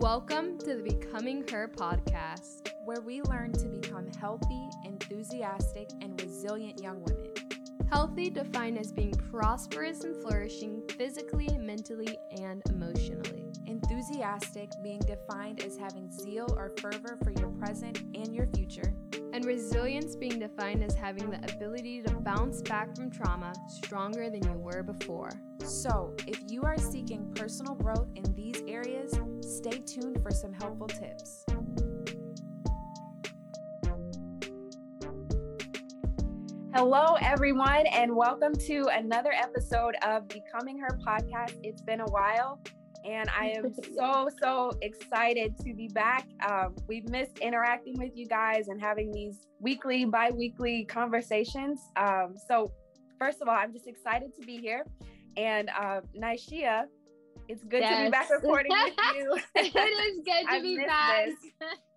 Welcome to the Becoming Her podcast, where we learn to become healthy, enthusiastic, and resilient young women. Healthy defined as being prosperous and flourishing physically, mentally, and emotionally. Enthusiastic being defined as having zeal or fervor for your present and your future. And resilience being defined as having the ability to bounce back from trauma stronger than you were before. So, if you are seeking personal growth in these areas, stay tuned for some helpful tips. Hello, everyone, and welcome to another episode of Becoming Her podcast. It's been a while, and I am so, so excited to be back. Um, we've missed interacting with you guys and having these weekly, bi weekly conversations. Um, so, first of all, I'm just excited to be here. And uh, Nishea, it's good yes. to be back recording with you. it is good to be back. This.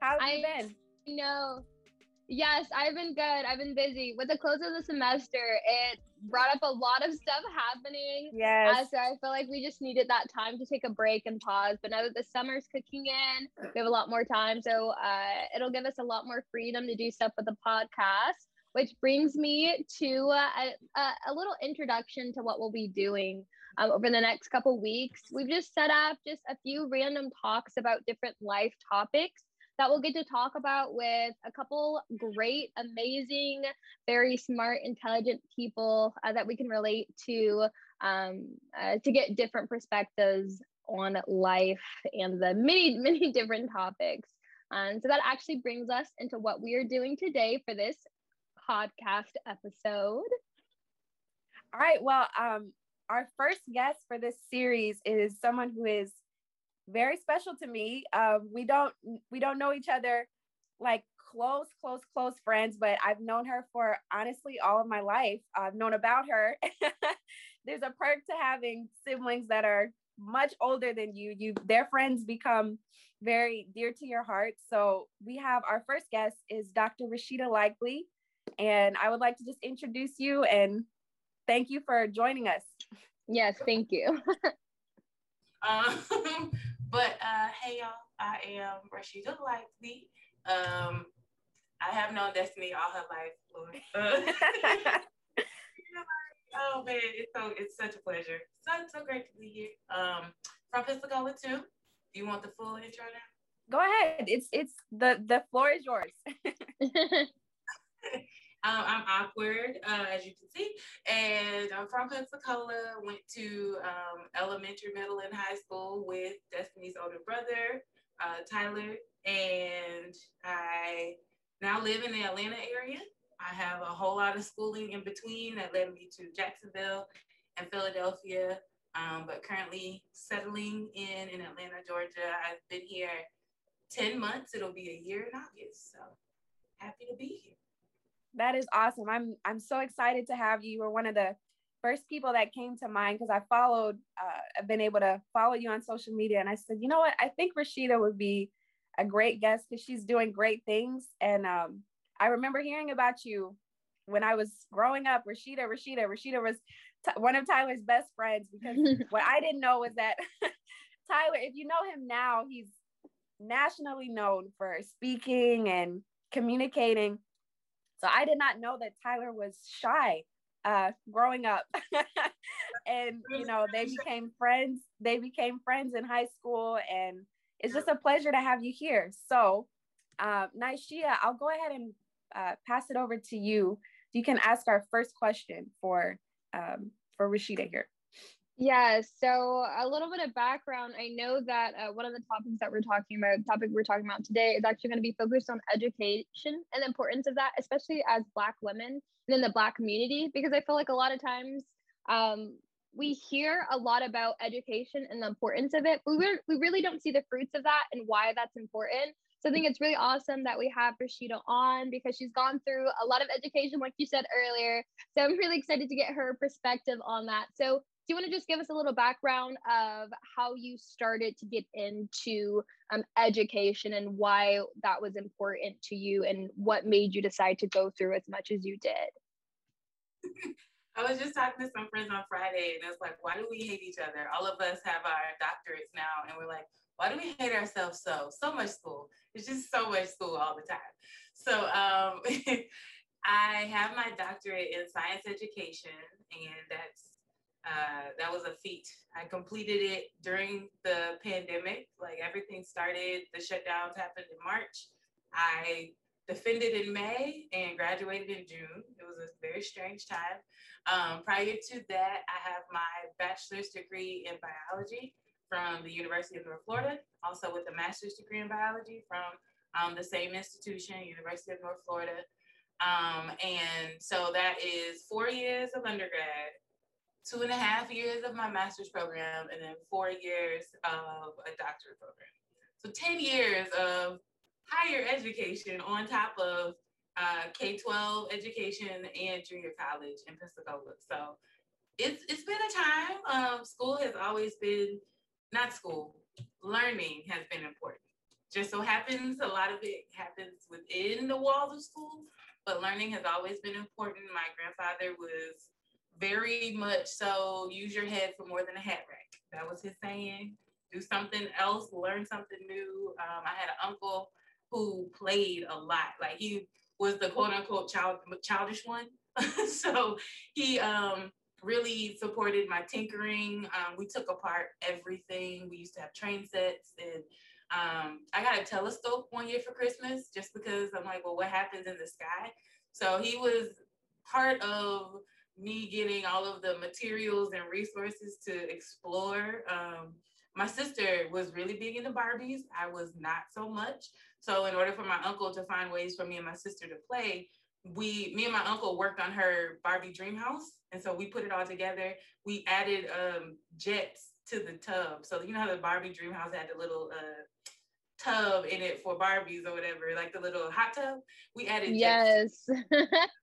How have you been? No. Yes, I've been good. I've been busy. With the close of the semester, it brought up a lot of stuff happening. Yes. Uh, so I feel like we just needed that time to take a break and pause. But now that the summer's kicking in, we have a lot more time. So uh, it'll give us a lot more freedom to do stuff with the podcast, which brings me to uh, a, a, little introduction to what we'll be doing um, over the next couple weeks. We've just set up just a few random talks about different life topics that we'll get to talk about with a couple great, amazing, very smart, intelligent people uh, that we can relate to um, uh, to get different perspectives on life and the many, many different topics. And so that actually brings us into what we are doing today for this podcast episode. All right. Well, um, our first guest for this series is someone who is very special to me. Um, we don't we don't know each other like close, close, close friends, but I've known her for honestly all of my life. I've known about her. There's a perk to having siblings that are much older than you. You their friends become very dear to your heart. So we have our first guest is Dr. Rasheda Likely. And I would like to just introduce you and thank you for joining us. Yes, thank you. um, but uh, hey y'all, I am Rasheda Likely. Um, I have known Destiny all her life, Lord. Uh, oh man, it's so it's such a pleasure. So so great to be here. Um, from Pensacola too. Do you want the full intro now? Go ahead. It's it's the the floor is yours. Um, I'm awkward, uh, as you can see, and I'm from Pensacola. Went to um, elementary, middle, and high school with Destiny's older brother, uh, Tyler, and I now live in the Atlanta area. I have a whole lot of schooling in between that led me to Jacksonville and Philadelphia, um, but currently settling in in Atlanta, Georgia. I've been here 10 months. It'll be a year in August. So happy to be here. That is awesome. I'm I'm so excited to have you. You were one of the first people that came to mind because I followed, uh, I've been able to follow you on social media. And I said, you know what? I think Rasheda would be a great guest because she's doing great things. And um, I remember hearing about you when I was growing up. Rasheda, Rasheda, Rasheda was t- one of Tyler's best friends because what I didn't know was that Tyler, if you know him now, he's nationally known for speaking and communicating so I did not know that Tyler was shy uh, growing up. and, you know, they became friends. They became friends in high school. And it's just a pleasure to have you here. So, uh, Nishea, I'll go ahead and uh, pass it over to you. You can ask our first question for um, for Rasheda here. Yeah, so a little bit of background. I know that uh, one of the topics that we're talking about, topic we're talking about today, is actually going to be focused on education and the importance of that, especially as Black women and in the Black community, because I feel like a lot of times um, we hear a lot about education and the importance of it, but we, we really don't see the fruits of that and why that's important. So I think it's really awesome that we have Rasheda on because she's gone through a lot of education, like you said earlier. So I'm really excited to get her perspective on that. So do you want to just give us a little background of how you started to get into um, education and why that was important to you and what made you decide to go through as much as you did? I was just talking to some friends on Friday, and I was like, why do we hate each other? All of us have our doctorates now, and we're like, why do we hate ourselves so? So much school. It's just so much school all the time. So um, I have my doctorate in science education, and that's uh, that was a feat. I completed it during the pandemic. Like everything started, the shutdowns happened in March. I defended in May and graduated in June. It was a very strange time. Um, prior to that, I have my bachelor's degree in biology from the University of North Florida, also with a master's degree in biology from um, the same institution, University of North Florida. Um, and so that is four years of undergrad, two and a half years of my master's program, and then four years of a doctorate program. So 10 years of higher education on top of uh, K 12 education and junior college in Pensacola. So it's, it's been a time. Um, school has always been, not school, learning has been important. Just so happens a lot of it happens within the walls of school, but learning has always been important. My grandfather was very much so use your head for more than a hat rack. That was his saying. Do something else, learn something new. Um, I had an uncle who played a lot. Like he was the quote unquote child childish one. so he um, really supported my tinkering. Um, we took apart everything. We used to have train sets and um, I got a telescope one year for Christmas just because I'm like, well, what happens in the sky? So he was part of me getting all of the materials and resources to explore. Um, my sister was really big into Barbies. I was not so much. So in order for my uncle to find ways for me and my sister to play, we, me and my uncle worked on her Barbie dream house. And so we put it all together. We added um, jets to the tub. So you know how the Barbie dream house had the little uh, tub in it for Barbies or whatever, like the little hot tub. We added jets. yes.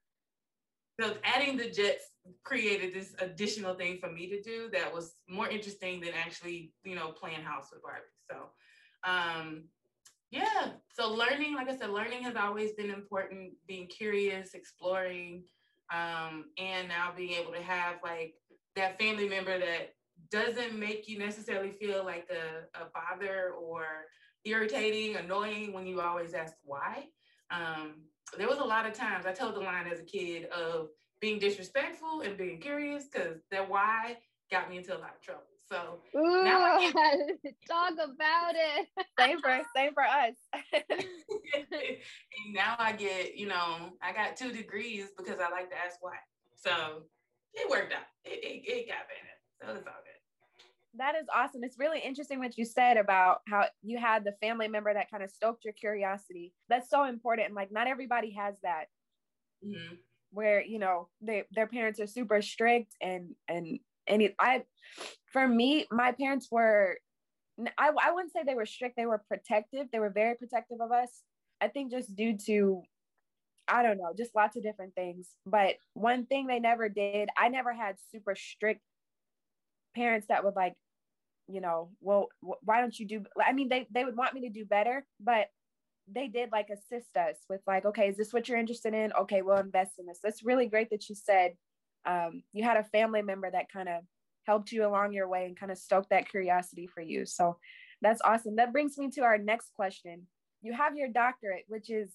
so adding the jets created this additional thing for me to do that was more interesting than actually, you know, playing house with Barbie. So um yeah so learning like i said learning has always been important being curious exploring um, and now being able to have like that family member that doesn't make you necessarily feel like a, a bother or irritating annoying when you always ask why um, there was a lot of times i told the line as a kid of being disrespectful and being curious because that why got me into a lot of trouble so Ooh, now I get, talk about it. same for same for us. and now I get, you know, I got two degrees because I like to ask why. So it worked out. It, it, it got better. So it's all good. That is awesome. It's really interesting what you said about how you had the family member that kind of stoked your curiosity. That's so important. And like, not everybody has that. Mm-hmm. Where you know they their parents are super strict and and and it, I for me, my parents were, I, I wouldn't say they were strict, they were protective. They were very protective of us. I think just due to, I don't know, just lots of different things. But one thing they never did, I never had super strict parents that would like, you know, well, why don't you do? I mean, they they would want me to do better, but they did like assist us with like, okay, is this what you're interested in? Okay, we'll invest in this. That's really great that you said um, you had a family member that kind of helped you along your way and kind of stoked that curiosity for you. So that's awesome. That brings me to our next question. You have your doctorate, which is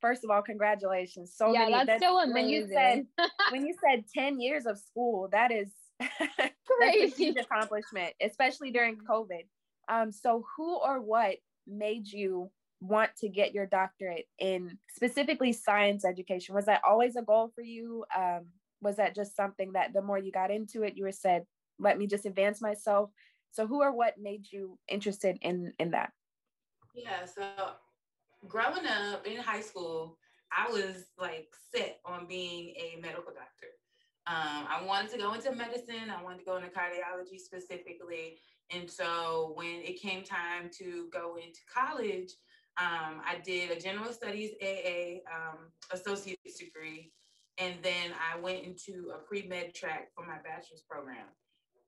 first of all, congratulations. So yeah, many, that's, that's so amazing. When you said when you said 10 years of school, that is crazy that's a huge accomplishment, especially during COVID. Um, so who or what made you want to get your doctorate in specifically science education? Was that always a goal for you? Um, was that just something that the more you got into it you were said let me just advance myself so who or what made you interested in in that yeah so growing up in high school i was like set on being a medical doctor um, i wanted to go into medicine i wanted to go into cardiology specifically and so when it came time to go into college um, i did a general studies aa um, associate's degree and then I went into a pre med track for my bachelor's program.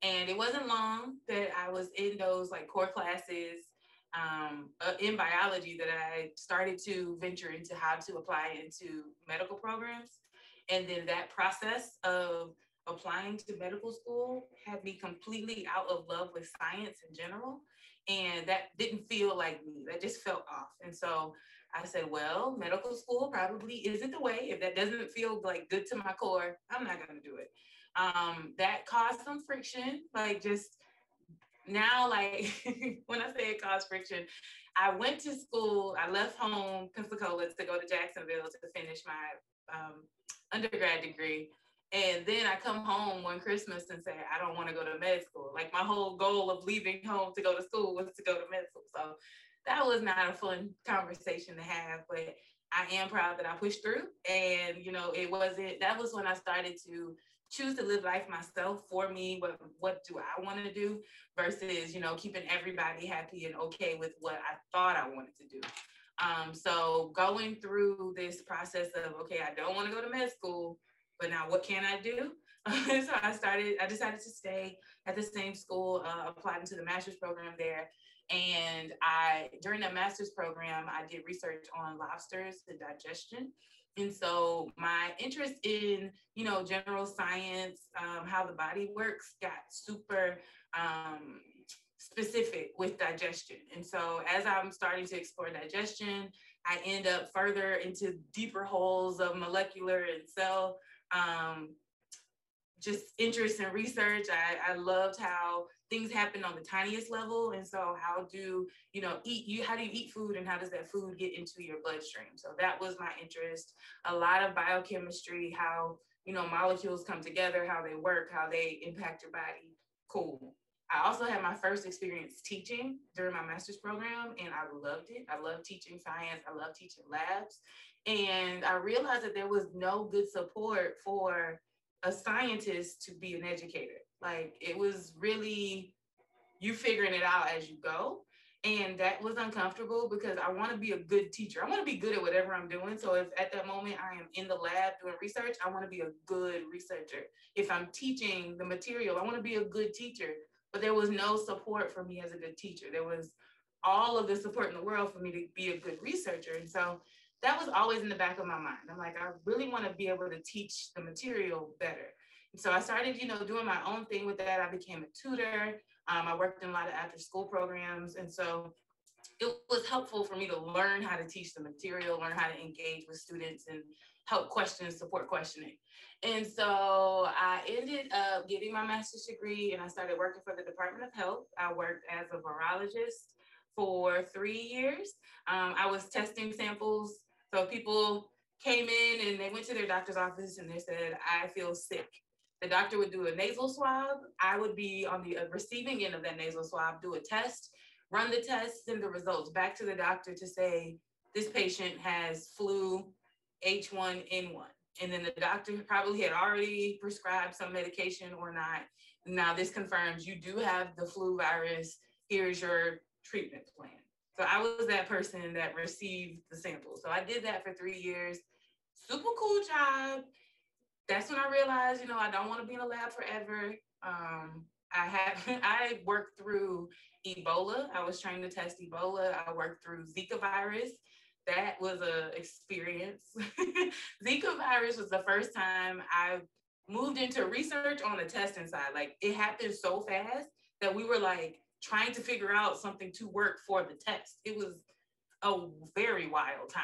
And it wasn't long that I was in those like core classes um, uh, in biology that I started to venture into how to apply into medical programs. And then that process of applying to medical school had me completely out of love with science in general. And that didn't feel like me. That just felt off. And so I said, well, medical school probably isn't the way. If that doesn't feel like good to my core, I'm not going to do it. Um, that caused some friction, like just now, like when I say it caused friction, I went to school, I left home, Pensacola, to go to Jacksonville to finish my um, undergrad degree. And then I come home one Christmas and say, I don't want to go to med school. Like my whole goal of leaving home to go to school was to go to med school. So that was not a fun conversation to have, but I am proud that I pushed through. And, you know, it wasn't, that was when I started to choose to live life myself for me. What, what do I want to do versus, you know, keeping everybody happy and okay with what I thought I wanted to do. Um, so going through this process of, okay, I don't want to go to med school, but now what can I do? so I started, I decided to stay at the same school, uh, applied into the master's program there. And I, during that master's program, I did research on lobsters and digestion. And so my interest in, you know, general science, um, how the body works got super um, specific with digestion. And so as I'm starting to explore digestion, I end up further into deeper holes of molecular and cell um, just interest in research. I, I loved how things happen on the tiniest level. And so how do, you know, eat you, how do you eat food and how does that food get into your bloodstream? So that was my interest. A lot of biochemistry, how, you know, molecules come together, how they work, how they impact your body. Cool. I also had my first experience teaching during my master's program, and I loved it. I love teaching science. I love teaching labs. And I realized that there was no good support for a scientist to be an educator. Like it was really you figuring it out as you go. And that was uncomfortable because I want to be a good teacher. I want to be good at whatever I'm doing. So if at that moment I am in the lab doing research, I want to be a good researcher. If I'm teaching the material, I want to be a good teacher. But there was no support for me as a good teacher. There was all of the support in the world for me to be a good researcher. And so that was always in the back of my mind. I'm like, I really want to be able to teach the material better. And so I started, you know, doing my own thing with that. I became a tutor. Um, I worked in a lot of after school programs. And so it was helpful for me to learn how to teach the material, learn how to engage with students and help question, and support questioning. And so I ended up getting my master's degree and I started working for the Department of Health. I worked as a virologist for three years. Um, I was testing samples so people came in and they went to their doctor's office and they said, I feel sick. The doctor would do a nasal swab. I would be on the uh, receiving end of that nasal swab, do a test, run the test, send the results back to the doctor to say, this patient has flu H1N1. And then the doctor probably had already prescribed some medication or not. Now, this confirms you do have the flu virus. Here's your treatment plan. So I was that person that received the sample. So I did that for three years. Super cool job. That's when I realized, you know, I don't want to be in a lab forever. Um, I have I worked through Ebola. I was trained to test Ebola. I worked through Zika virus. That was a experience. Zika virus was the first time I moved into research on the testing side. Like it happened so fast that we were like, trying to figure out something to work for the test. It was a very wild time.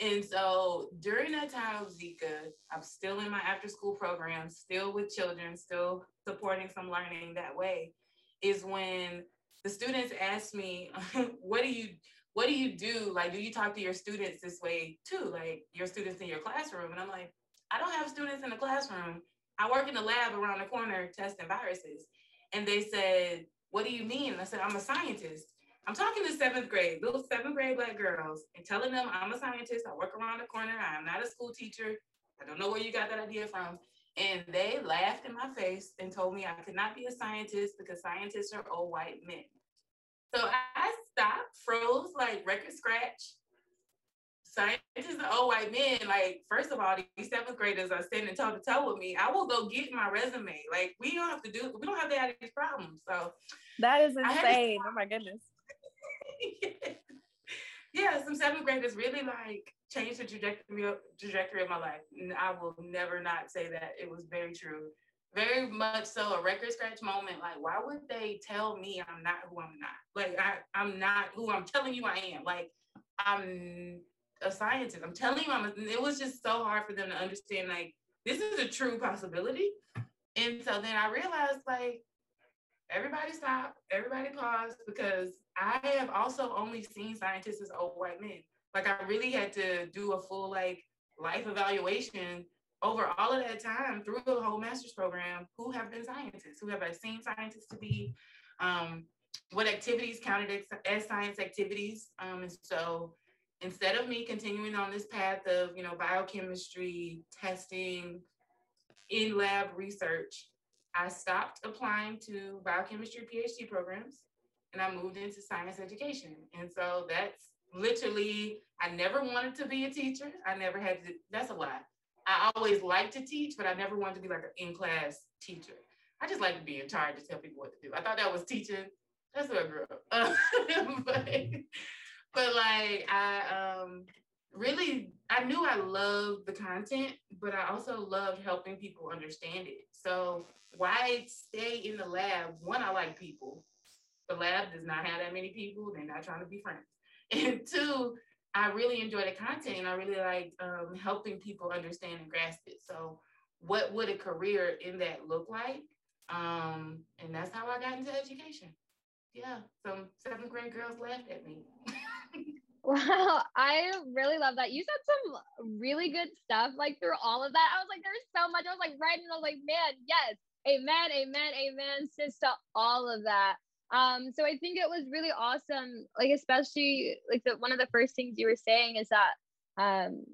And so during that time of Zika, I'm still in my after school program, still with children, still supporting some learning that way, is when the students asked me, what do you what do you do? Like, do you talk to your students this way too? Like your students in your classroom? And I'm like, I don't have students in the classroom. I work in the lab around the corner testing viruses. And they said, what do you mean? I said, I'm a scientist. I'm talking to seventh grade, little seventh grade black girls, and telling them I'm a scientist. I work around the corner. I'm not a school teacher. I don't know where you got that idea from. And they laughed in my face and told me I could not be a scientist because scientists are old white men. So I stopped, froze, like record scratch, scientists are old white men. Like, first of all, these seventh graders are standing toe to toe with me. I will go get my resume. Like, we don't have to do, we don't have to have these problems. So that is insane. Oh my goodness. yeah, some seventh graders really like changed the trajectory trajectory of my life. And I will never not say that. It was very true. Very much so a record scratch moment. Like, why would they tell me I'm not who I'm not? Like, I, I'm not who I'm telling you I am. Like, I'm a scientist. I'm telling you, I'm. A, it was just so hard for them to understand. Like, this is a true possibility. And so then I realized, like, everybody stop, everybody pause, because I have also only seen scientists as old white men. Like, I really had to do a full like life evaluation over all of that time through the whole master's program who have been scientists, who have I seen scientists to be, um, what activities counted as, science activities. Um, and so instead of me continuing on this path of, you know, biochemistry, testing, in lab research, I stopped applying to biochemistry PhD programs and I moved into science education. And so that's literally, I never wanted to be a teacher. I never had to, that's a lie. I always liked to teach, but I never wanted to be like an in class teacher. I just like to be in charge to tell people what to do. I thought that was teaching. That's what I grew up. But, but like I um really I knew I loved the content, but I also loved helping people understand it. So why stay in the lab? One, I like people. The lab does not have that many people. They're not trying to be friends. And two, I really enjoy the content and I really like um, helping people understand and grasp it. So, what would a career in that look like? Um, and that's how I got into education. Yeah, some seventh grade girls laughed at me. wow, I really love that. You said some really good stuff like through all of that. I was like, there's so much. I was like writing, I was like, man, yes, amen, amen, amen, sis to all of that. Um, so I think it was really awesome, like especially like the one of the first things you were saying is that um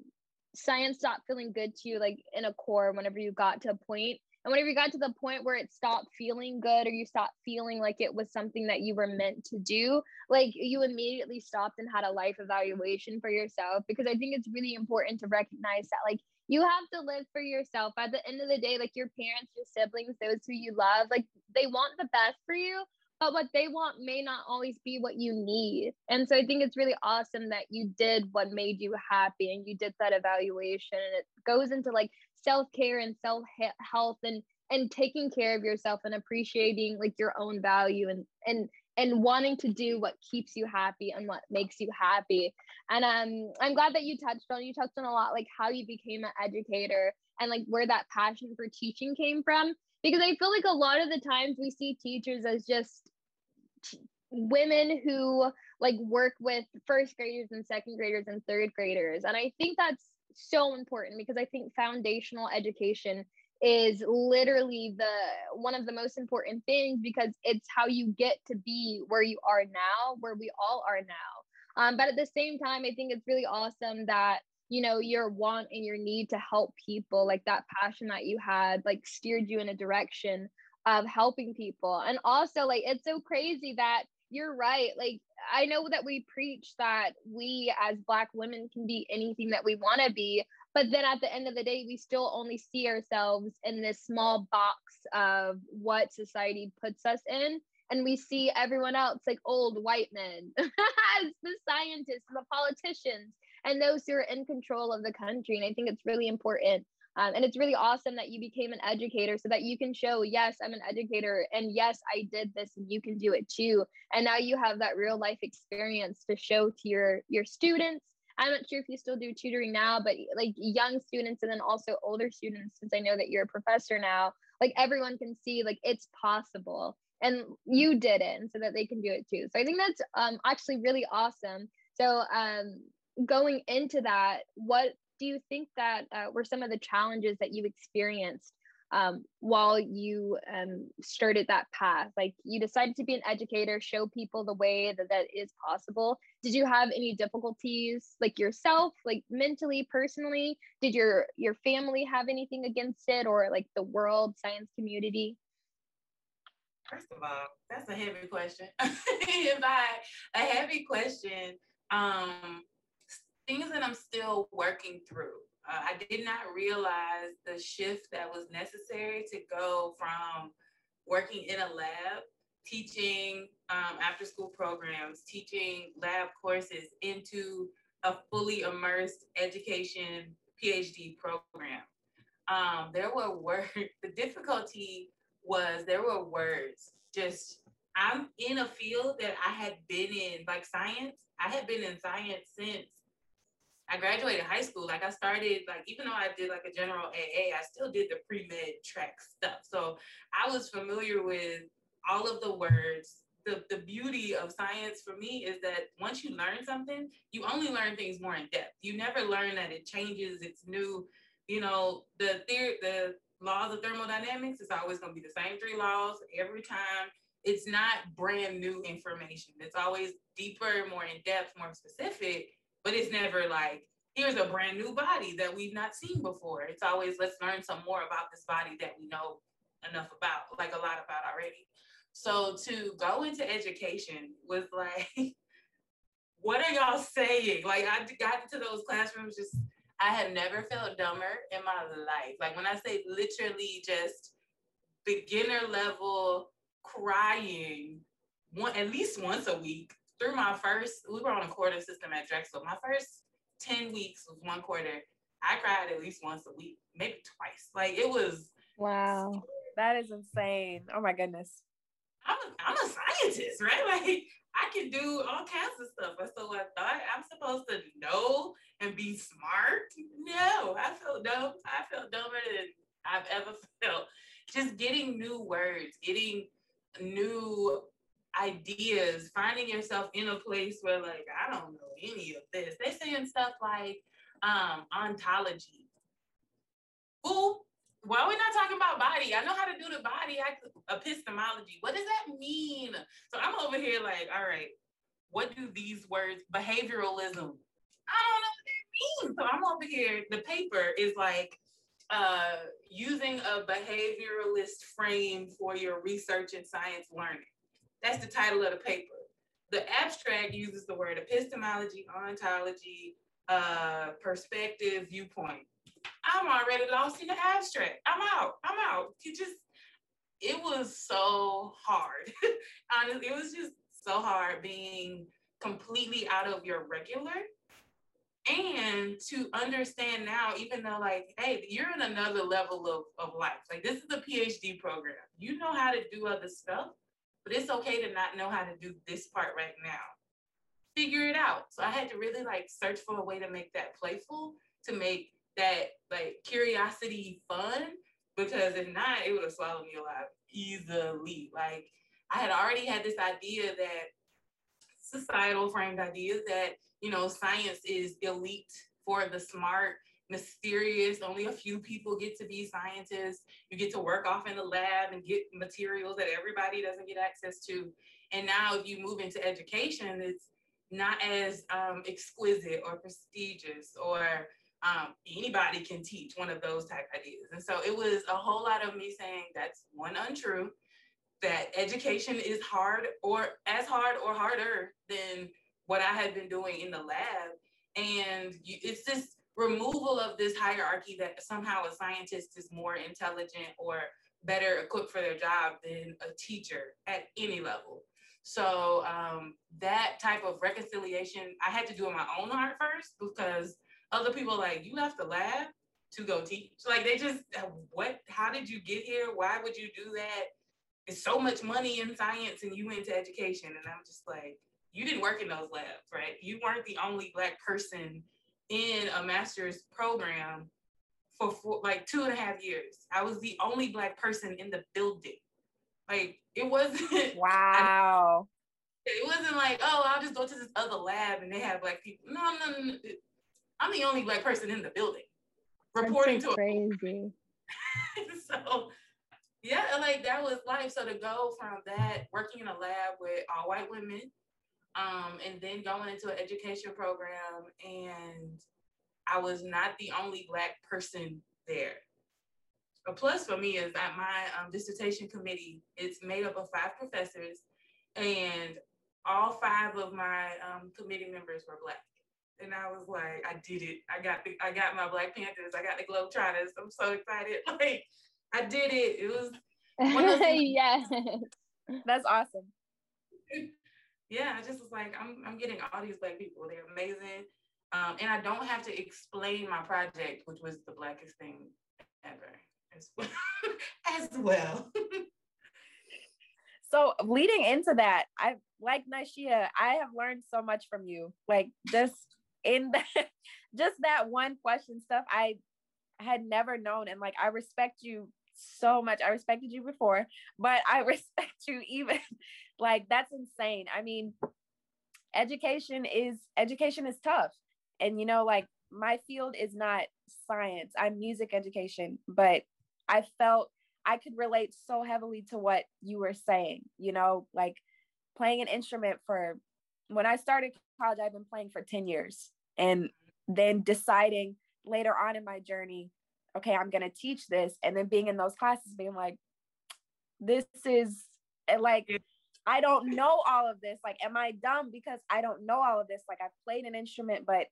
science stopped feeling good to you like in a core whenever you got to a point and whenever you got to the point where it stopped feeling good or you stopped feeling like it was something that you were meant to do, like you immediately stopped and had a life evaluation for yourself. Because I think it's really important to recognize that, like, you have to live for yourself. At the end of the day, like your parents, your siblings, those who you love, like they want the best for you but what they want may not always be what you need. And so I think it's really awesome that you did what made you happy and you did that evaluation. And it goes into like self care and self health and and taking care of yourself and appreciating like your own value and and and wanting to do what keeps you happy and what makes you happy. And um, I'm glad that you touched on you touched on a lot like how you became an educator and like where that passion for teaching came from because I feel like a lot of the times we see teachers as just women who like work with first graders and second graders and third graders. And I think that's so important because I think foundational education is literally the one of the most important things because it's how you get to be where you are now, where we all are now. Um, but at the same time, I think it's really awesome that you know your want and your need to help people like that passion that you had like steered you in a direction of helping people. And also like it's so crazy that you're right like i know that we preach that we as black women can be anything that we want to be but then at the end of the day we still only see ourselves in this small box of what society puts us in and we see everyone else like old white men as the scientists the politicians and those who are in control of the country. And I think it's really important. Um, and it's really awesome that you became an educator so that you can show, yes, I'm an educator, and yes, I did this, and you can do it too. And now you have that real life experience to show to your your students. I'm not sure if you still do tutoring now, but like young students and then also older students, since I know that you're a professor now, like everyone can see like it's possible and you did it and so that they can do it too. So I think that's um, actually really awesome. So um, going into that, what do you think that uh, were some of the challenges that you experienced um, while you um, started that path? Like you decided to be an educator, show people the way that that is possible. Did you have any difficulties, like yourself, like mentally, personally? Did your your family have anything against it, or like the world science community? First of all, that's a heavy question. if I a heavy question, um, things that I'm still working through. Uh, I did not realize the shift that was necessary to go from working in a lab, teaching um, after school programs, teaching lab courses into a fully immersed education PhD program. um, there were words. The difficulty was there were words. Just I'm in a field that I had been in, like science. I had been in science since I graduated high school. Like I started, like even though I did like a general AA, I still did the pre med track stuff. So I was familiar with all of the words. The, the beauty of science for me is that once you learn something, you only learn things more in depth. You never learn that it changes, it's new. You know, the theory, the laws of thermodynamics is always going to be the same three laws every time. It's not brand new information. It's always deeper, more in depth, more specific but it's never like here's a brand new body that we've not seen before. It's always let's learn some more about this body that we know enough about, like a lot about already. So to go into education was like, what are y'all saying? Like I got into those classrooms just I have never felt dumber in my life. Like when I say literally just beginner level crying one at least once a week through my first, we were on a quarter system at Drexel. My first 10 weeks was one quarter. I cried at least once a week, maybe twice. Like it was wow. That is insane. Oh my goodness. I'm a, I'm a scientist, right? Like I can do all kinds of stuff. So I thought I'm supposed to know and be smart. No, I felt dumb. I felt dumber than I've ever felt. Just getting new words, getting new ideas, finding yourself in a place where like I don't know any of this. They're saying stuff like um ontology. Ooh, why are we not talking about body? I know how to do the body epistemology. What does that mean? So I'm over here like, all right, what do these words, behavioralism? I don't know what that means. So I'm over here, the paper is like uh, using a behavioralist frame for your research and science learning. That's the title of the paper. The abstract uses the word epistemology, ontology, uh, perspective, viewpoint. I'm already lost in the abstract. I'm out. I'm out. You just, it was so hard. Honestly, it was just so hard being completely out of your regular and to understand now, even though like, hey, you're in another level of, of life. Like this is a PhD program. You know how to do other stuff but it's okay to not know how to do this part right now. Figure it out. So I had to really like search for a way to make that playful, to make that like curiosity fun, because if not, it would have swallowed me alive easily. Like I had already had this idea that societal framed ideas that, you know, science is elite for the smart mysterious. Only a few people get to be scientists. You get to work off in the lab and get materials that everybody doesn't get access to. And now, if you move into education, it's not as um, exquisite or prestigious or um, anybody can teach one of those type ideas. And so it was a whole lot of me saying that's one untrue, that education is hard or as hard or harder than what I had been doing in the lab. And you, it's just removal of this hierarchy that somehow a scientist is more intelligent or better equipped for their job than a teacher at any level. So um, that type of reconciliation, I had to do in my own heart first because other people like you left the lab to go teach. Like they just what? How did you get here? Why would you do that? It's so much money in science, and you went to education, and I'm just like, you didn't work in those labs, right? You weren't the only black person in a master's program for four, like two and a half years. I was the only black person in the building. Like it wasn't wow. I, it wasn't like, oh, I'll just go to this other lab and they have black people. No, no, no. I'm the only black person in the building. Reporting so to crazy. so yeah, like that was life. So to go from that, working in a lab with all white women um, and then going into an education program, and I was not the only Black person there. A plus for me is that my um, dissertation committee is made up of five professors, and all five of my um, committee members were Black. And I was like, I did it. I got the, I got my Black Panthers. I got the Globetrotters. I'm so excited. Like, I did it. It was yes. That's awesome yeah, I just was like, I'm, I'm getting all these black people. They're amazing. Um, and I don't have to explain my project, which was the blackest thing ever. as well. as well. so leading into that, I like Nishea, I have learned so much from you. Like just in that, just that one question stuff I had never known. And like I respect you so much. I respected you before, but I respect you even like that's insane. I mean, education is education is tough. And you know, like my field is not science. I'm music education, but I felt I could relate so heavily to what you were saying, you know, like playing an instrument for when I started college, I've been playing for 10 years. And then deciding later on in my journey, okay, I'm going to teach this. And then being in those classes, being like, this is eh, like, I don't know all of this. Like, am I dumb because I don't know all of this? Like, I've played an instrument, but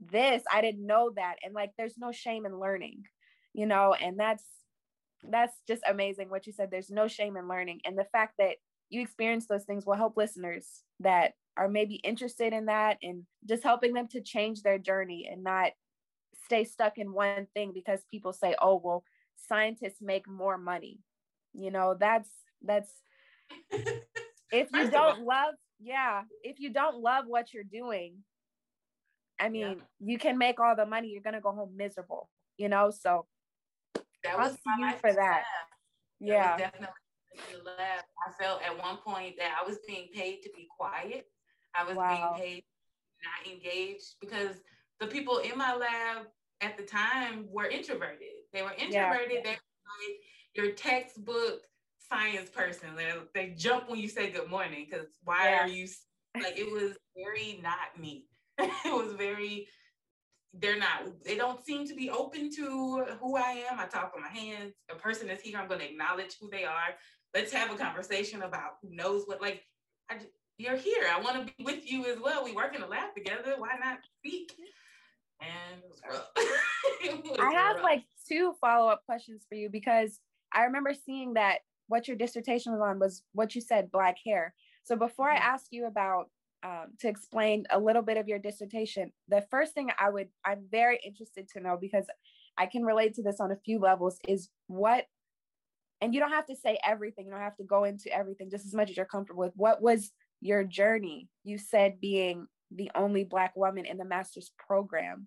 this, I didn't know that. And like, there's no shame in learning, you know, and that's, that's just amazing what you said. There's no shame in learning. And the fact that you experience those things will help listeners that are maybe interested in that and just helping them to change their journey and not stay stuck in one thing because people say, oh, well, scientists make more money. You know, that's, that's, if you don't love, yeah, if you don't love what you're doing, I mean, yeah. you can make all the money, you're going to go home miserable, you know? So that was you for that. Yeah. definitely. I felt at one point that I was being paid to be quiet. I was wow. being paid not engaged because the people in my lab at the time were introverted. They were introverted. Yeah. They were like your textbook science person. They, they jump when you say good morning because why yeah. are you like it was very not me. it was very they're not they don't seem to be open to who I am. I talk with my hands. A person is here, I'm going to acknowledge who they are. Let's have a conversation about who knows what like I, you're here. I want to be with you as well. We work in the lab together. Why not speak? And I have rough. like two follow-up questions for you because I remember seeing that what your dissertation was on was what you said, black hair. So before I ask you about um, to explain a little bit of your dissertation, the first thing I would I'm very interested to know because I can relate to this on a few levels is what and you don't have to say everything, you don't have to go into everything just as much as you're comfortable with. What was your journey? You said being the only black woman in the master's program.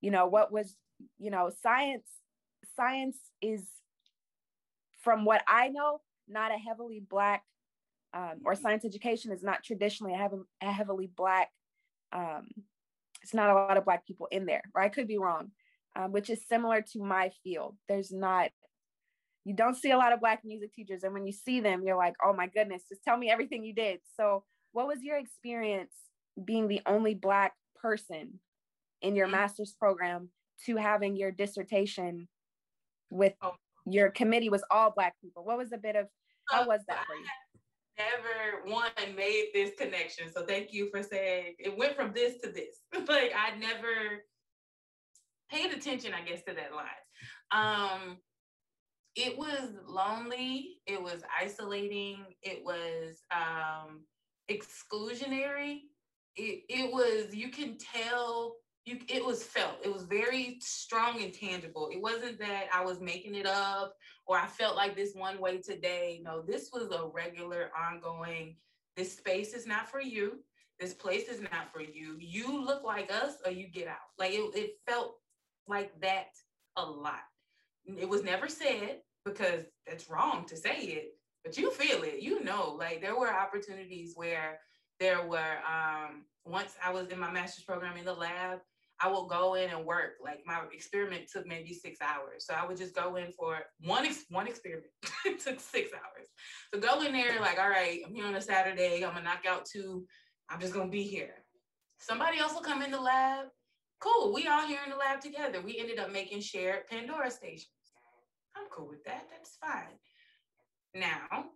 You know, what was, you know, science science is from what I know, not a heavily black um, or science education is not traditionally a, heavily black um, it's not a lot of black people in there or i could be wrong um, which is similar to my field there's not you don't see a lot of black music teachers and when you see them you're like oh my goodness just tell me everything you did so what was your experience being the only black person in your mm-hmm. master's program to having your dissertation with oh. Your committee was all black people what was a bit of how was that for you never one made this connection. So thank you for saying it went from this to this. like I never paid attention, I guess, to that line. Um, it was lonely, it was isolating, it was um exclusionary. It it was you can tell you it was felt it was very strong and tangible. It wasn't that i was making it up or i felt like this one way today. No this was a regular ongoing this space is not for you. This place is not for you. You look like us or you get out. Like it, it felt like that a lot. It was never said because that's wrong to say it but you feel it. You know like there were opportunities where there were um once i was in my master's program in the lab I will go in and work. Like my experiment took maybe six hours. So I would just go in for one ex- one experiment. it took six hours. So go in there like, all right, I'm here on a Saturday. I'm gonna knock out two. I'm just gonna be here. Somebody else will come in the lab. Cool. We all here in the lab together. We ended up making shared Pandora stations. I'm cool with that. That's fine. Now,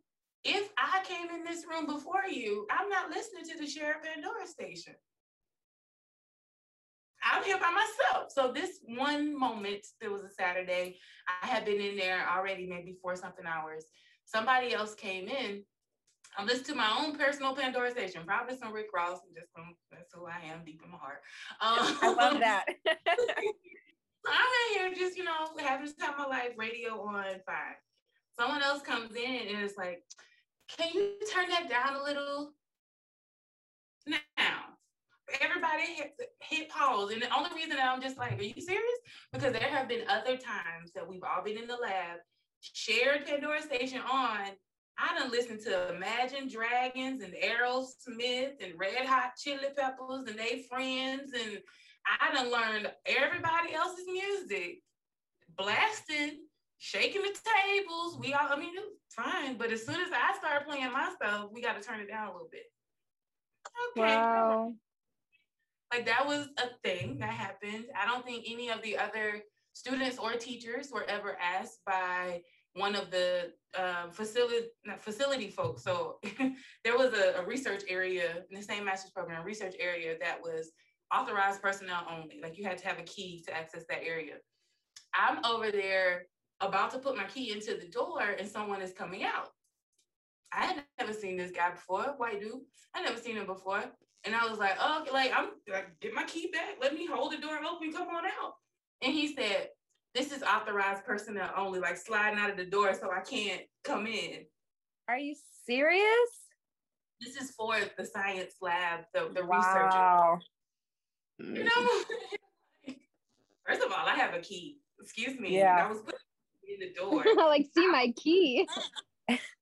if I came in this room before you, I'm not listening to the shared Pandora station. I'm here by myself. So this one moment, there was a Saturday. I had been in there already maybe four something hours. Somebody else came in. I'm listening to my own personal Pandora station, probably some Rick Ross. I'm just um, that's who I am deep in my heart. Um, I love that. I'm in here just, you know, having every time my life, radio on, fine. Someone else comes in and it's like, can you turn that down a little? Everybody hit, pause. And the only reason I'm just like, are you serious? Because there have been other times that we've all been in the lab, shared Pandora Station on. I done listened to Imagine Dragons and Aerosmith and Red Hot Chili Peppers and they friends. And I done learned everybody else's music, blasting, shaking the tables. We all, I mean, it was fine. But as soon as I started playing my stuff, we got to turn it down a little bit. Okay. Wow. Like that was a thing that happened. I don't think any of the other students or teachers were ever asked by one of the uh, facility facility folks. So there was a, a, research area in the same master's program, research area that was authorized personnel only. Like you had to have a key to access that area. I'm over there about to put my key into the door, and someone is coming out. I had never seen this guy before, white dude. I never seen him before. And I was like, oh, like, I'm like, get my key back. Let me hold the door open. Come on out. And he said, this is authorized personnel only, like sliding out of the door so I can't come in. Are you serious? This is for the science lab, the, the wow. researcher. You know, first of all, I have a key. Excuse me. Yeah. I was putting in the door. I like see my key.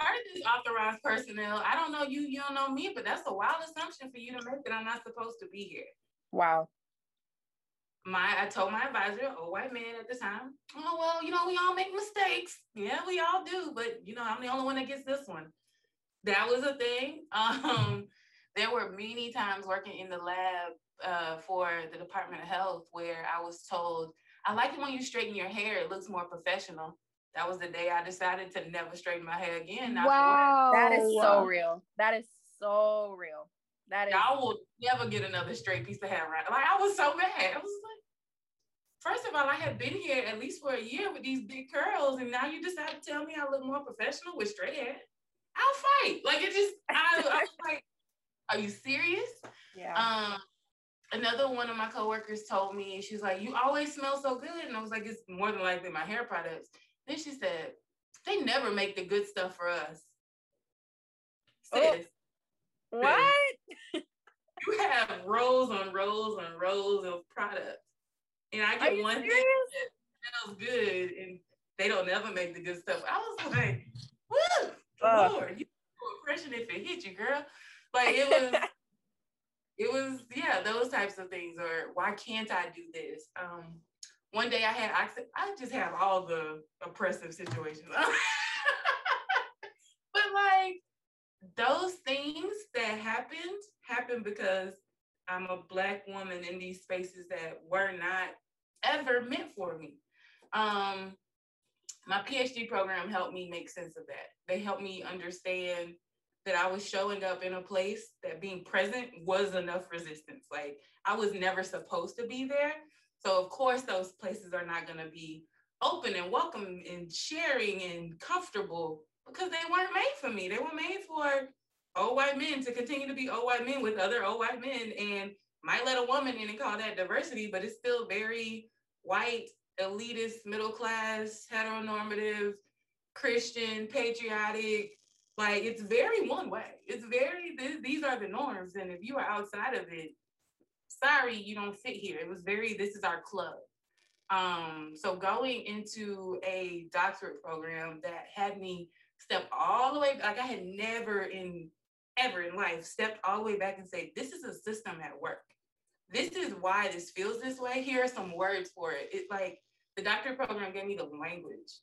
part of this authorized personnel, I don't know you, you don't know me, but that's a wild assumption for you to make that I'm not supposed to be here. Wow. My I told my advisor, a white man at the time, oh well, you know, we all make mistakes. Yeah, we all do, but you know, I'm the only one that gets this one. That was a thing. Um, there were many times working in the lab uh, for the Department of Health where I was told, I like it when you straighten your hair, it looks more professional that was the day I decided to never straighten my hair again. Wow. That is so real. That is so real. That is. I will never get another straight piece of hair right. Like I was so mad. I was like, first of all, I had been here at least for a year with these big curls, and now you decide to tell me I look more professional with straight hair. I'll fight. Like it just, I, I was like, are you serious? Yeah. Um, another one of my coworkers told me, she's like, you always smell so good. And I was like, it's more than likely my hair products. Then she said, they never make the good stuff for us. Oh. Sis, oh. what? you have rows on rows on rows of products. And I get one serious? thing smells good and they don't never make the good stuff. I was like, woo, uh. Lord, you impression if it hit you, girl. Like it was it was, yeah, those types of things, or why can't I do this? Um, one day I had I, I just have all the oppressive situations. but like those things that happened happened because I'm a black woman in these spaces that were not ever meant for me. Um, my PhD program helped me make sense of that. They helped me understand that I was showing up in a place that being present was enough resistance. Like I was never supposed to be there, so of course those places are not going to be open and welcome and sharing and comfortable because they weren't made for me. They were made for old white men to continue to be old white men with other old white men and might let a woman in and call that diversity, but it's still very white, elitist, middle class, heteronormative, Christian, patriotic. Like it's very one way. It's very, these are the norms. And if you are outside of it, sorry, you don't fit here. It was very, this is our club. Um, so going into a doctorate program that had me step all the way, like I had never in ever in life stepped all the way back and say, this is a system at work. This is why this feels this way. Here are some words for it. It's like the doctorate program gave me the language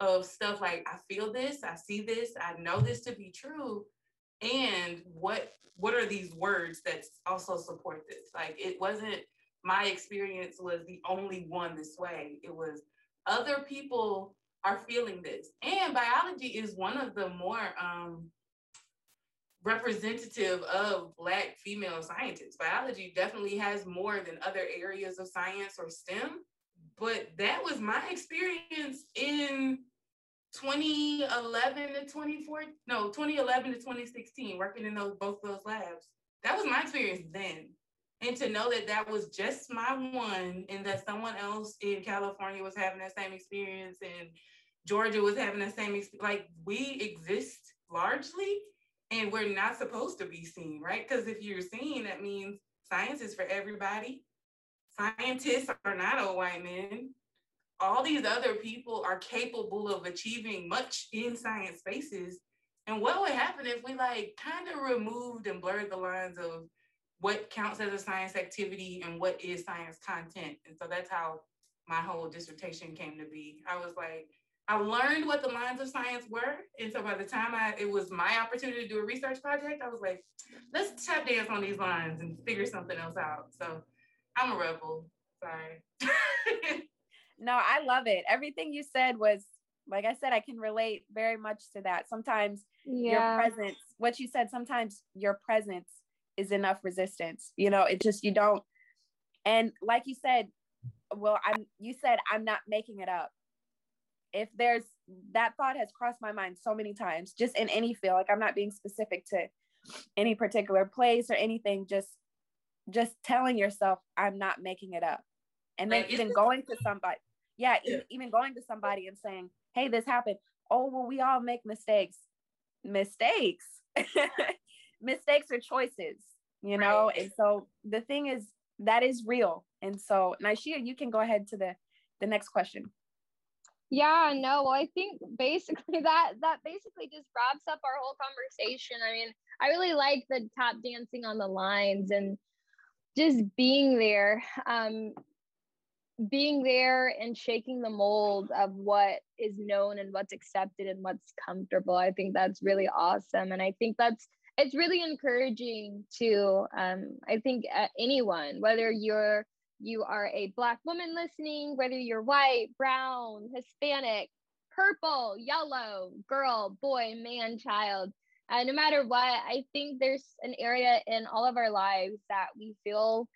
of stuff like I feel this, I see this, I know this to be true and what what are these words that also support this? Like it wasn't my experience was the only one this way. It was other people are feeling this. And biology is one of the more um, representative of black female scientists. Biology definitely has more than other areas of science or stem but that was my experience in 2011 to 2014, no, 2011 to 2016, working in those both those labs. That was my experience then. And to know that that was just my one and that someone else in California was having that same experience and Georgia was having the same experience, like we exist largely and we're not supposed to be seen, right? Because if you're seen, that means science is for everybody. Scientists are not all white men. All these other people are capable of achieving much in science spaces. And what would happen if we like kind of removed and blurred the lines of what counts as a science activity and what is science content. And so that's how my whole dissertation came to be. I was like, I learned what the lines of science were. And so by the time I it was my opportunity to do a research project, I was like, let's tap dance on these lines and figure something else out. So I'm a rebel. Sorry. no, I love it. Everything you said was like I said, I can relate very much to that. Sometimes yeah. your presence, what you said, sometimes your presence is enough resistance. You know, it just you don't. And like you said, well, I'm you said I'm not making it up. If there's that thought has crossed my mind so many times, just in any field, like I'm not being specific to any particular place or anything, just just telling yourself I'm not making it up. And then even going to somebody, yeah, yeah. even going to somebody and saying, Hey, this happened. Oh, well, we all make mistakes. Mistakes. mistakes are choices, you know? Right. And so the thing is, that is real. And so, Nishea, you can go ahead to the, the next question. Yeah, no, well, I think basically that that basically just wraps up our whole conversation. I mean, I really like the tap dancing on the lines and just being there. Um, being there and shaking the mold of what is known and what's accepted and what's comfortable. I think that's really awesome. And I think that's it's really encouraging to um, I think uh, anyone, whether you're you are a black woman listening, whether you're white, brown, Hispanic, purple, yellow, girl, boy, man, child, uh, no matter what, I think there's an area in all of our lives that we feel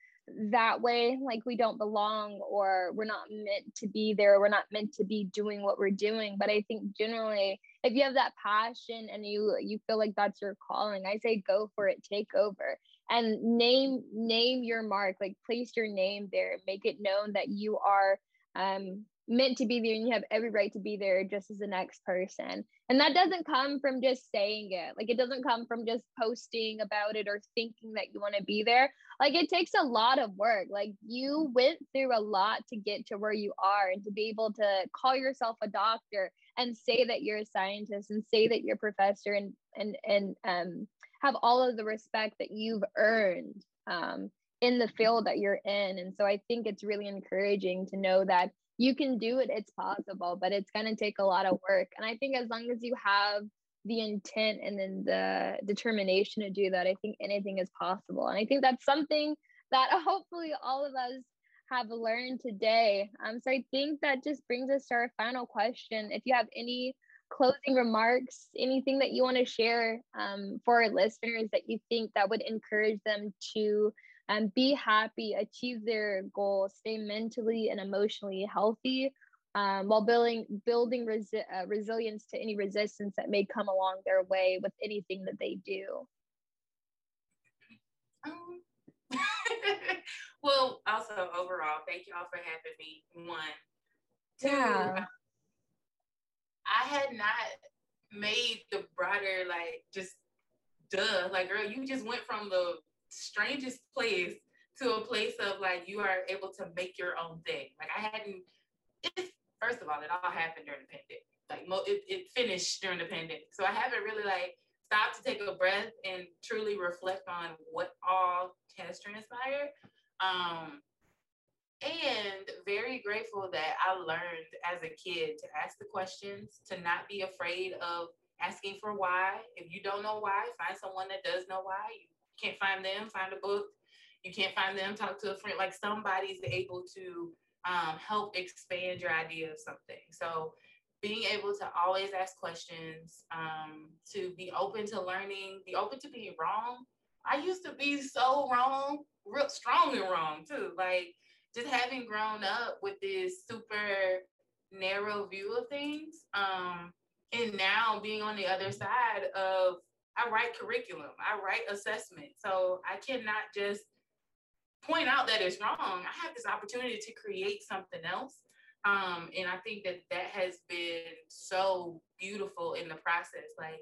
that way like we don't belong or we're not meant to be there we're not meant to be doing what we're doing. But i think generally if you have that passion and you you feel like that's your calling i say go for it take over. And name name your mark like place your name there make it known that you are um meant to be there and you have every right to be there just as the next person. And that doesn't come from just saying it. Like it doesn't come from just posting about it or thinking that you want to be there. Like it takes a lot of work. Like you went through a lot to get to where you are and to be able to call yourself a doctor and say that you're a scientist and say that you're a professor and and and um have all of the respect that you've earned um in the field that you're in. And so I think it's really encouraging to know that you can do it it's possible but it's going to take a lot of work. And i think as long as you have the intent and then the determination to do that i think anything is possible. And i think that's something that hopefully all of us have learned today. Um, so i think that just brings us to our final question. If you have any closing remarks anything that you want to share um, for our listeners that you think that would encourage them to and be happy, achieve their goals, stay mentally and emotionally healthy um, while building building resi- uh, resilience to any resistance that may come along their way with anything that they do. Um, well, also overall, thank you all for having me. One, two. Yeah. I had not made the broader like just duh like girl you just went from the strangest place to a place of like you are able to make your own thing. Like I hadn't. It, first of all, it all happened during the pandemic. Like mo- it, it finished during the pandemic, so I haven't really like stopped to take a breath and truly reflect on what all has transpired. Um, and very grateful that I learned as a kid to ask the questions, to not be afraid of asking for why. If you don't know why, find someone that does know why. You can't find them, find a book. You can't find them, talk to a friend. Like somebody's able to um, help expand your idea of something. So being able to always ask questions, um, to be open to learning, be open to being wrong. I used to be so wrong, real strong and wrong too. Like just having grown up with this super narrow view of things. Um, and now being on the other side of I write curriculum, I write assessment. So I cannot just point out that it's wrong, I have this opportunity to create something else. Um, and I think that that has been so beautiful in the process. Like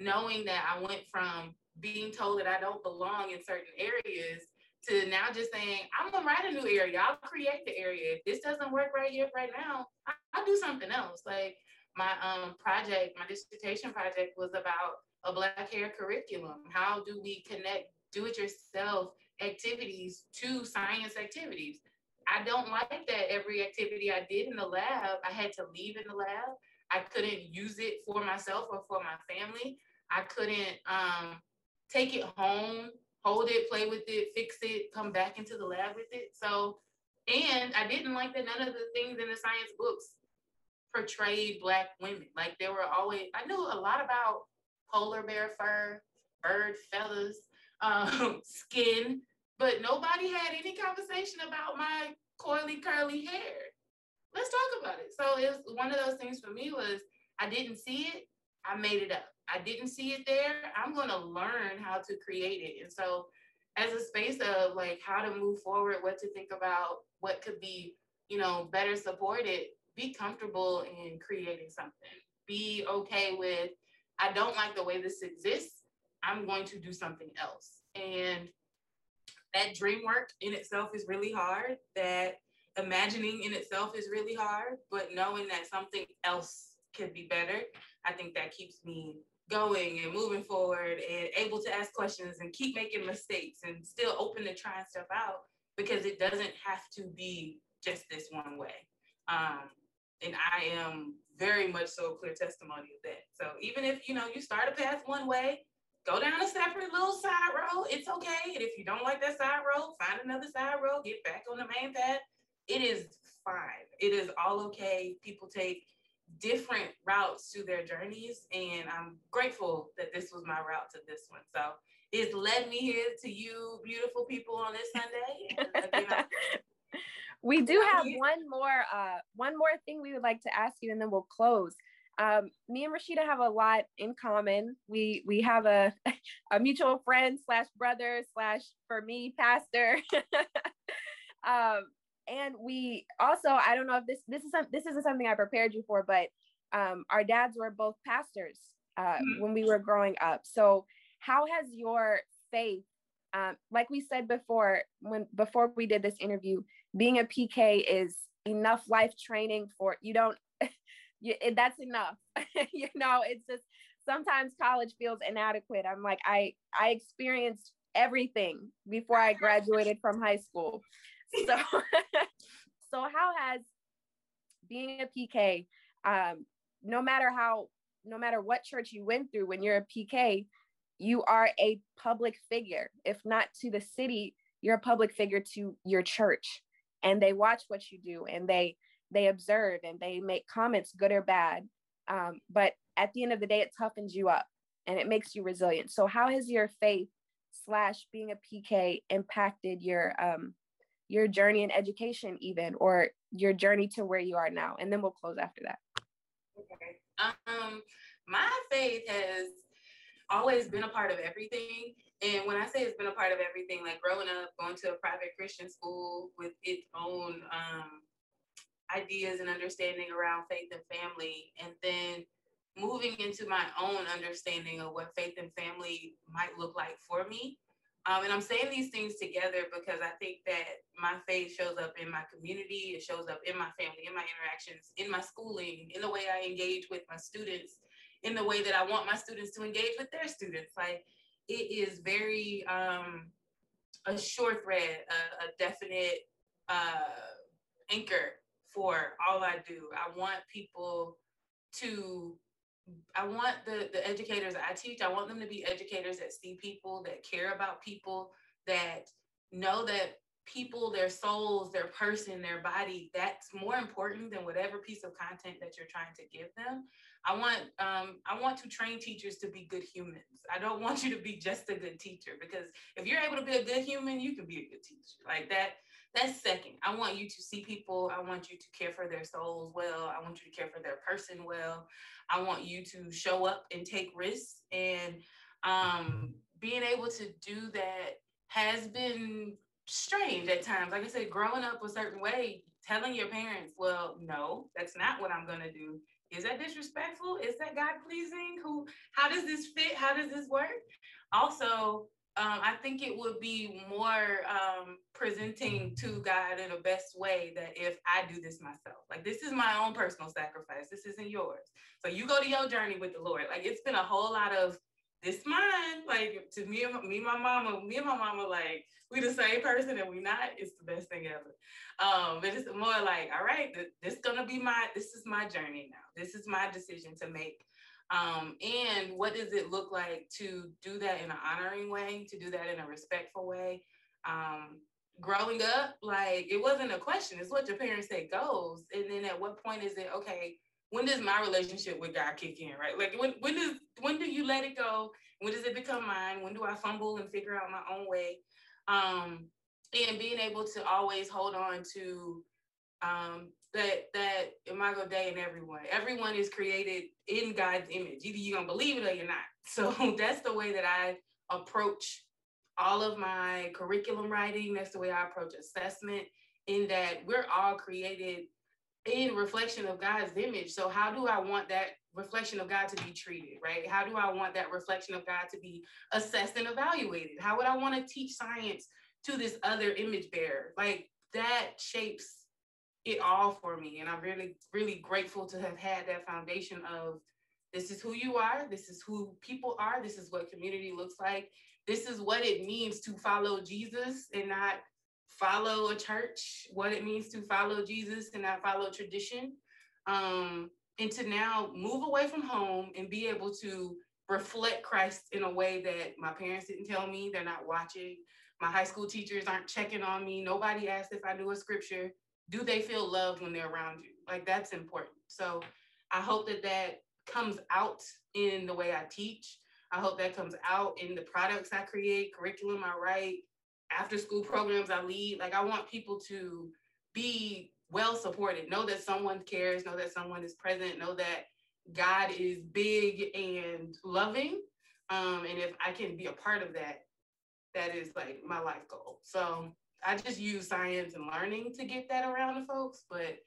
knowing that I went from being told that I don't belong in certain areas to now just saying, I'm gonna write a new area. I'll create the area. If this doesn't work right here, right now, I, will do something else. Like my um project, my dissertation project was about a black hair curriculum. How do we connect do-it-yourself activities to science activities? I don't like that every activity I did in the lab, I had to leave in the lab. I couldn't use it for myself or for my family. I couldn't um, take it home hold it, play with it, fix it, come back into the lab with it. So, and I didn't like that none of the things in the science books portrayed Black women. Like there were always, I knew a lot about polar bear fur, bird feathers, um, skin, but nobody had any conversation about my coily curly hair. Let's talk about it. So it was one of those things for me was I didn't see it, I made it up. I didn't see it there. I'm going to learn how to create it. And so, as a space of like how to move forward, what to think about, what could be, you know, better supported, be comfortable in creating something. Be okay with, I don't like the way this exists. I'm going to do something else. And that dream work in itself is really hard. That imagining in itself is really hard, but knowing that something else could be better, I think that keeps me going and moving forward and able to ask questions and keep making mistakes and still open to trying stuff out because it doesn't have to be just this one way. Um, and I am very much so clear testimony of that. So even if you know you start a path one way, go down a separate little side road. It's okay. And if you don't like that side road, find another side road. Get back on the main path. It is fine. It is all okay. People take different routes to their journeys. And I'm grateful that this was my route to this one. So it's led me here to you, beautiful people, on this Sunday. we do have one more uh, one more thing we would like to ask you, and then we'll close. Um, me and Rasheda have a lot in common. We we have a a mutual friend slash brother slash for me pastor. um, and we also i don't know if this this is some, this isn't something i prepared you for but um, our dads were both pastors uh, mm-hmm. when we were growing up so how has your faith um, like we said before when before we did this interview being a pk is enough life training for you don't you, that's enough. You know it's just sometimes college feels inadequate. I'm like i i experienced everything before i graduated from high school. So so how has being a pk um, no matter how no matter what church you went through when you're a pk you are a public figure. If not to the city you're a public figure to your church and they watch what you do and they they observe and they make comments good or bad um, but at the end of the day it toughens you up and it makes you resilient. So how has your faith slash being a pk impacted your um, your journey in education even or your journey to where you are now? And then we'll close after that. Okay. Um my faith has always been a part of everything and when i say it's been a part of everything like growing up going to a private christian school with its own um ideas and understanding around faith and family and then moving into my own understanding of what faith and family might look like for me um, and I'm saying these things together because I think that my faith shows up in my community, it shows up in my family, in my interactions, in my schooling, in the way I engage with my students, in the way that I want my students to engage with their students. Like it is very um, a sure thread, a, a definite uh, anchor for all I do. I want people to I want the the educators I teach, I want them to be educators that see people, that care about people, that know that people, their souls, their person, their body, that's more important than whatever piece of content that you're trying to give them. I want um, I want to train teachers to be good humans. I don't want you to be just a good teacher because if you're able to be a good human, you can be a good teacher. Like that that's second. I want you to see people. I want you to care for their souls well. I want you to care for their person well. I want you to show up and take risks. And um, being able to do that has been strange at times. Like I said, growing up a certain way, telling your parents, well, no, that's not what I'm gonna do. Is that disrespectful? Is that God pleasing? Who? How does this fit? How does this work? Also, um, I think it would be more um, presenting to God in a best way that if I do this myself, like this is my own personal sacrifice. This isn't yours. So you go to your journey with the Lord. Like it's been a whole lot of this mine. Like to me and me my mama, me and my mama, like we the same person and we not. It's the best thing ever. Um, but it's more like, all right, this gonna be my. This is my journey now. This is my decision to make. Um, and what does it look like to do that in an honoring way, to do that in a respectful way? Um, growing up, like it wasn't a question, it's what your parents say goes. And then at what point is it okay? When does my relationship with God kick in, right? Like when when does when do you let it go? When does it become mine? When do I fumble and figure out my own way? Um, and being able to always hold on to um, that that imago Dei in everyone. Everyone is created in God's image. Either you're gonna believe it or you're not. So that's the way that I approach all of my curriculum writing. That's the way I approach assessment. In that we're all created in reflection of God's image. So how do I want that reflection of God to be treated, right? How do I want that reflection of God to be assessed and evaluated? How would I want to teach science to this other image bearer? Like that shapes it all for me. And I'm really, really grateful to have had that foundation of this is who you are, this is who people are, this is what community looks like, this is what it means to follow Jesus and not follow a church, what it means to follow Jesus and not follow tradition. Um, and to now move away from home and be able to reflect Christ in a way that my parents didn't tell me, they're not watching. My high school teachers aren't checking on me. Nobody asked if I knew a scripture do they feel loved when they're around you? Like that's important. So I hope that that comes out in the way I teach. I hope that comes out in the products I create, curriculum I write, after school programs I lead. Like I want people to be well supported, know that someone cares, know that someone is present, know that God is big and loving. Um, and if I can be a part of that, that is like my life goal. So I just use science and learning to get that around to folks, but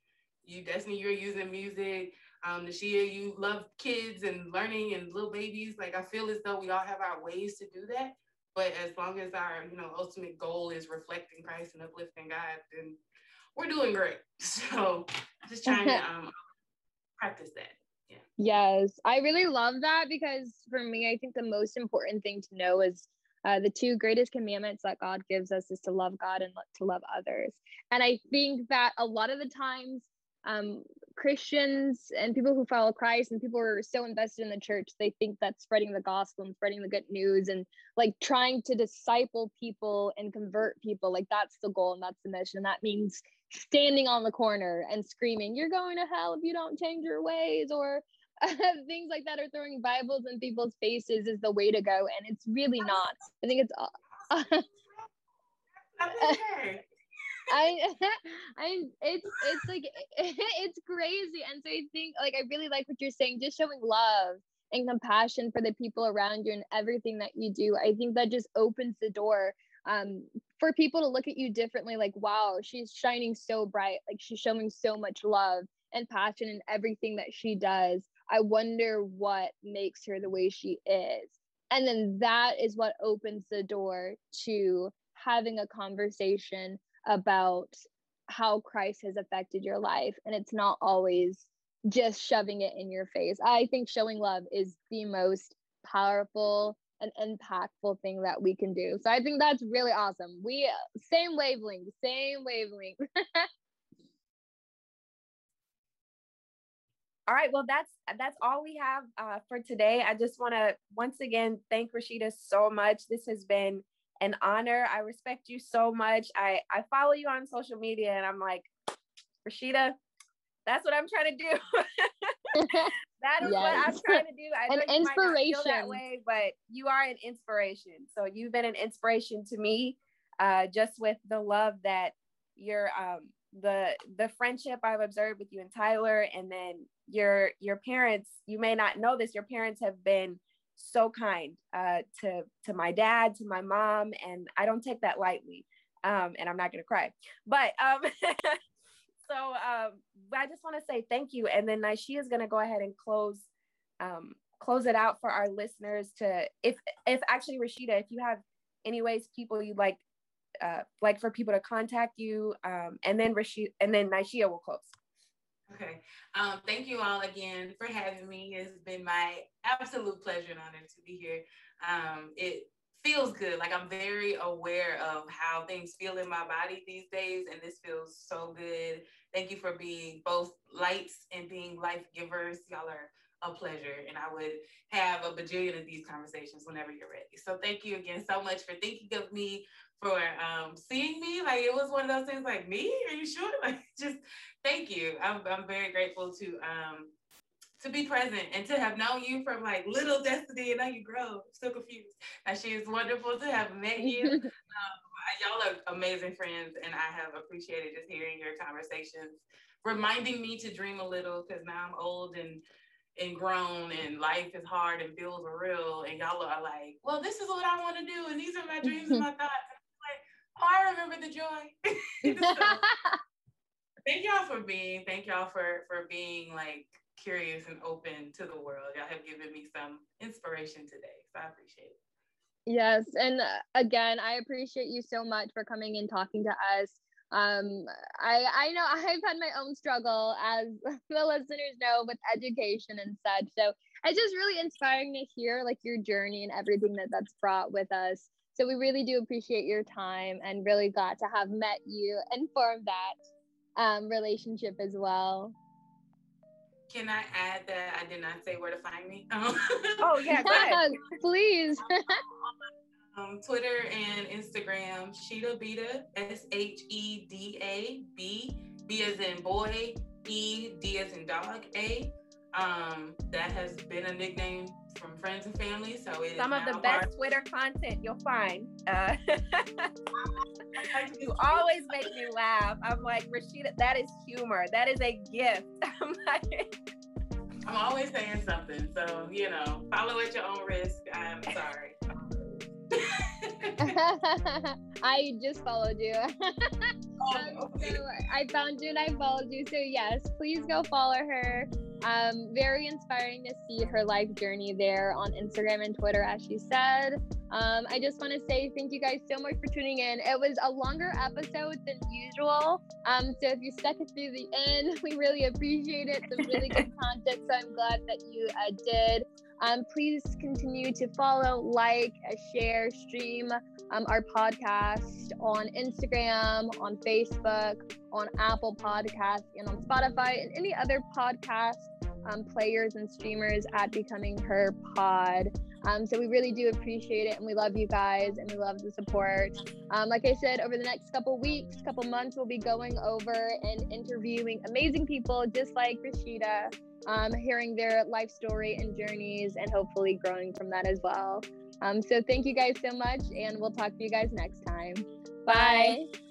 you Destiny, you're using music. Um, Nishea, you love kids and learning and little babies. Like I feel as though we all have our ways to do that. But as long as our, you know, ultimate goal is reflecting Christ and uplifting God, then we're doing great. So just trying to um, practice that. Yeah. Yes, I really love that because for me, I think the most important thing to know is uh, the two greatest commandments that God gives us is to love God and to love others. And I think that a lot of the times, um, Christians and people who follow Christ and people who are so invested in the church, they think that spreading the gospel and spreading the good news and like trying to disciple people and convert people, like that's the goal and that's the mission. That means standing on the corner and screaming, You're going to hell if you don't change your ways, or things like that or throwing Bibles in people's faces is the way to go, and it's really not. I think it's. Uh, I, I, it's, it's like, it's crazy, and so I think, like, I really like what you're saying. Just showing love and compassion for the people around you and everything that you do. I think that just opens the door um, for people to look at you differently. Like, wow, she's shining so bright. Like, she's showing so much love and passion in everything that she does. I wonder what makes her the way she is. And then that is what opens the door to having a conversation about how Christ has affected your life. And it's not always just shoving it in your face. I think showing love is the most powerful and impactful thing that we can do. So I think that's really awesome. We same wavelength, same wavelength. All right, well that's that's all we have uh, for today. I just want to once again thank Rasheda so much. This has been an honor. I respect you so much. I I follow you on social media, and I'm like, Rasheda, that's what I'm trying to do. that is yes. what I'm trying to do. I an inspiration that way, but you are an inspiration. So you've been an inspiration to me, uh, just with the love that you're um the the friendship I've observed with you and Tyler, and then your your parents. You may not know this. Your parents have been so kind uh, to to my dad, to my mom, and I don't take that lightly. um, and I'm not gonna cry. But um, so um, I just want to say thank you, and then Nishea is gonna go ahead and close um, close it out for our listeners to if if actually Rasheda, if you have any ways people you'd like uh, like for people to contact you, um, and then Rasheda and then Nishea will close. Okay. Um, thank you all again for having me. It's been my absolute pleasure and honor to be here. Um, it feels good. Like I'm very aware of how things feel in my body these days, and this feels so good. Thank you for being both lights and being life givers. Y'all are a pleasure, and I would have a bajillion of these conversations whenever you're ready. So thank you again so much for thinking of me, for um, seeing me. Like it was one of those things. Like me, are you sure? Like just thank you. I'm I'm very grateful to um to be present and to have known you from like little destiny and now you grow. so confused. And she is wonderful to have met you. um, y'all are amazing friends, and I have appreciated just hearing your conversations, reminding me to dream a little because now I'm old and and grown and life is hard and bills are real and y'all are like, well, this is what I want to do and these are my dreams and my thoughts. And I'm like, oh, I remember the joy. so, thank y'all for being, thank y'all for for being like curious and open to the world. Y'all have given me some inspiration today. So I appreciate it. Yes. And uh, again, I appreciate you so much for coming and talking to us. Um, I, I know I've had my own struggle, as the listeners know, with education and such. So it's just really inspiring to hear like your journey and everything that that's brought with us. So we really do appreciate your time and really glad to have met you and formed that um, relationship as well. Can I add that I did not say where to find me? oh yeah, please. Um, Twitter and Instagram, Sheda Beta, S H E D A B, B as in boy, E D as in dog, A. Um, that has been a nickname from friends and family. So it some of the best hard. Twitter content you'll find. Uh, you always make me laugh. I'm like Rasheda, that is humor. That is a gift. I'm like. I'm always saying something. So, you know, follow at your own risk. I'm sorry. I just followed you. um, so I found you and I followed you. So yes, please go follow her. Um, very inspiring to see her life journey there on Instagram and Twitter, as she said. Um, I just want to say thank you guys so much for tuning in. It was a longer episode than usual. Um, so if you stuck it through the end, we really appreciate it. Some really good content. So I'm glad that you uh, did. Um, please continue to follow, like, uh, share, stream um, our podcast on Instagram, on Facebook, on Apple Podcasts, and on Spotify, and any other podcast um, players and streamers at Becoming Her Pod. Um, so we really do appreciate it, and we love you guys, and we love the support. Um, like I said, over the next couple weeks, couple months, we'll be going over and interviewing amazing people, just like Rasheda, um, hearing their life story and journeys, and hopefully growing from that as well. Um, so thank you guys so much, and we'll talk to you guys next time. Bye. Bye.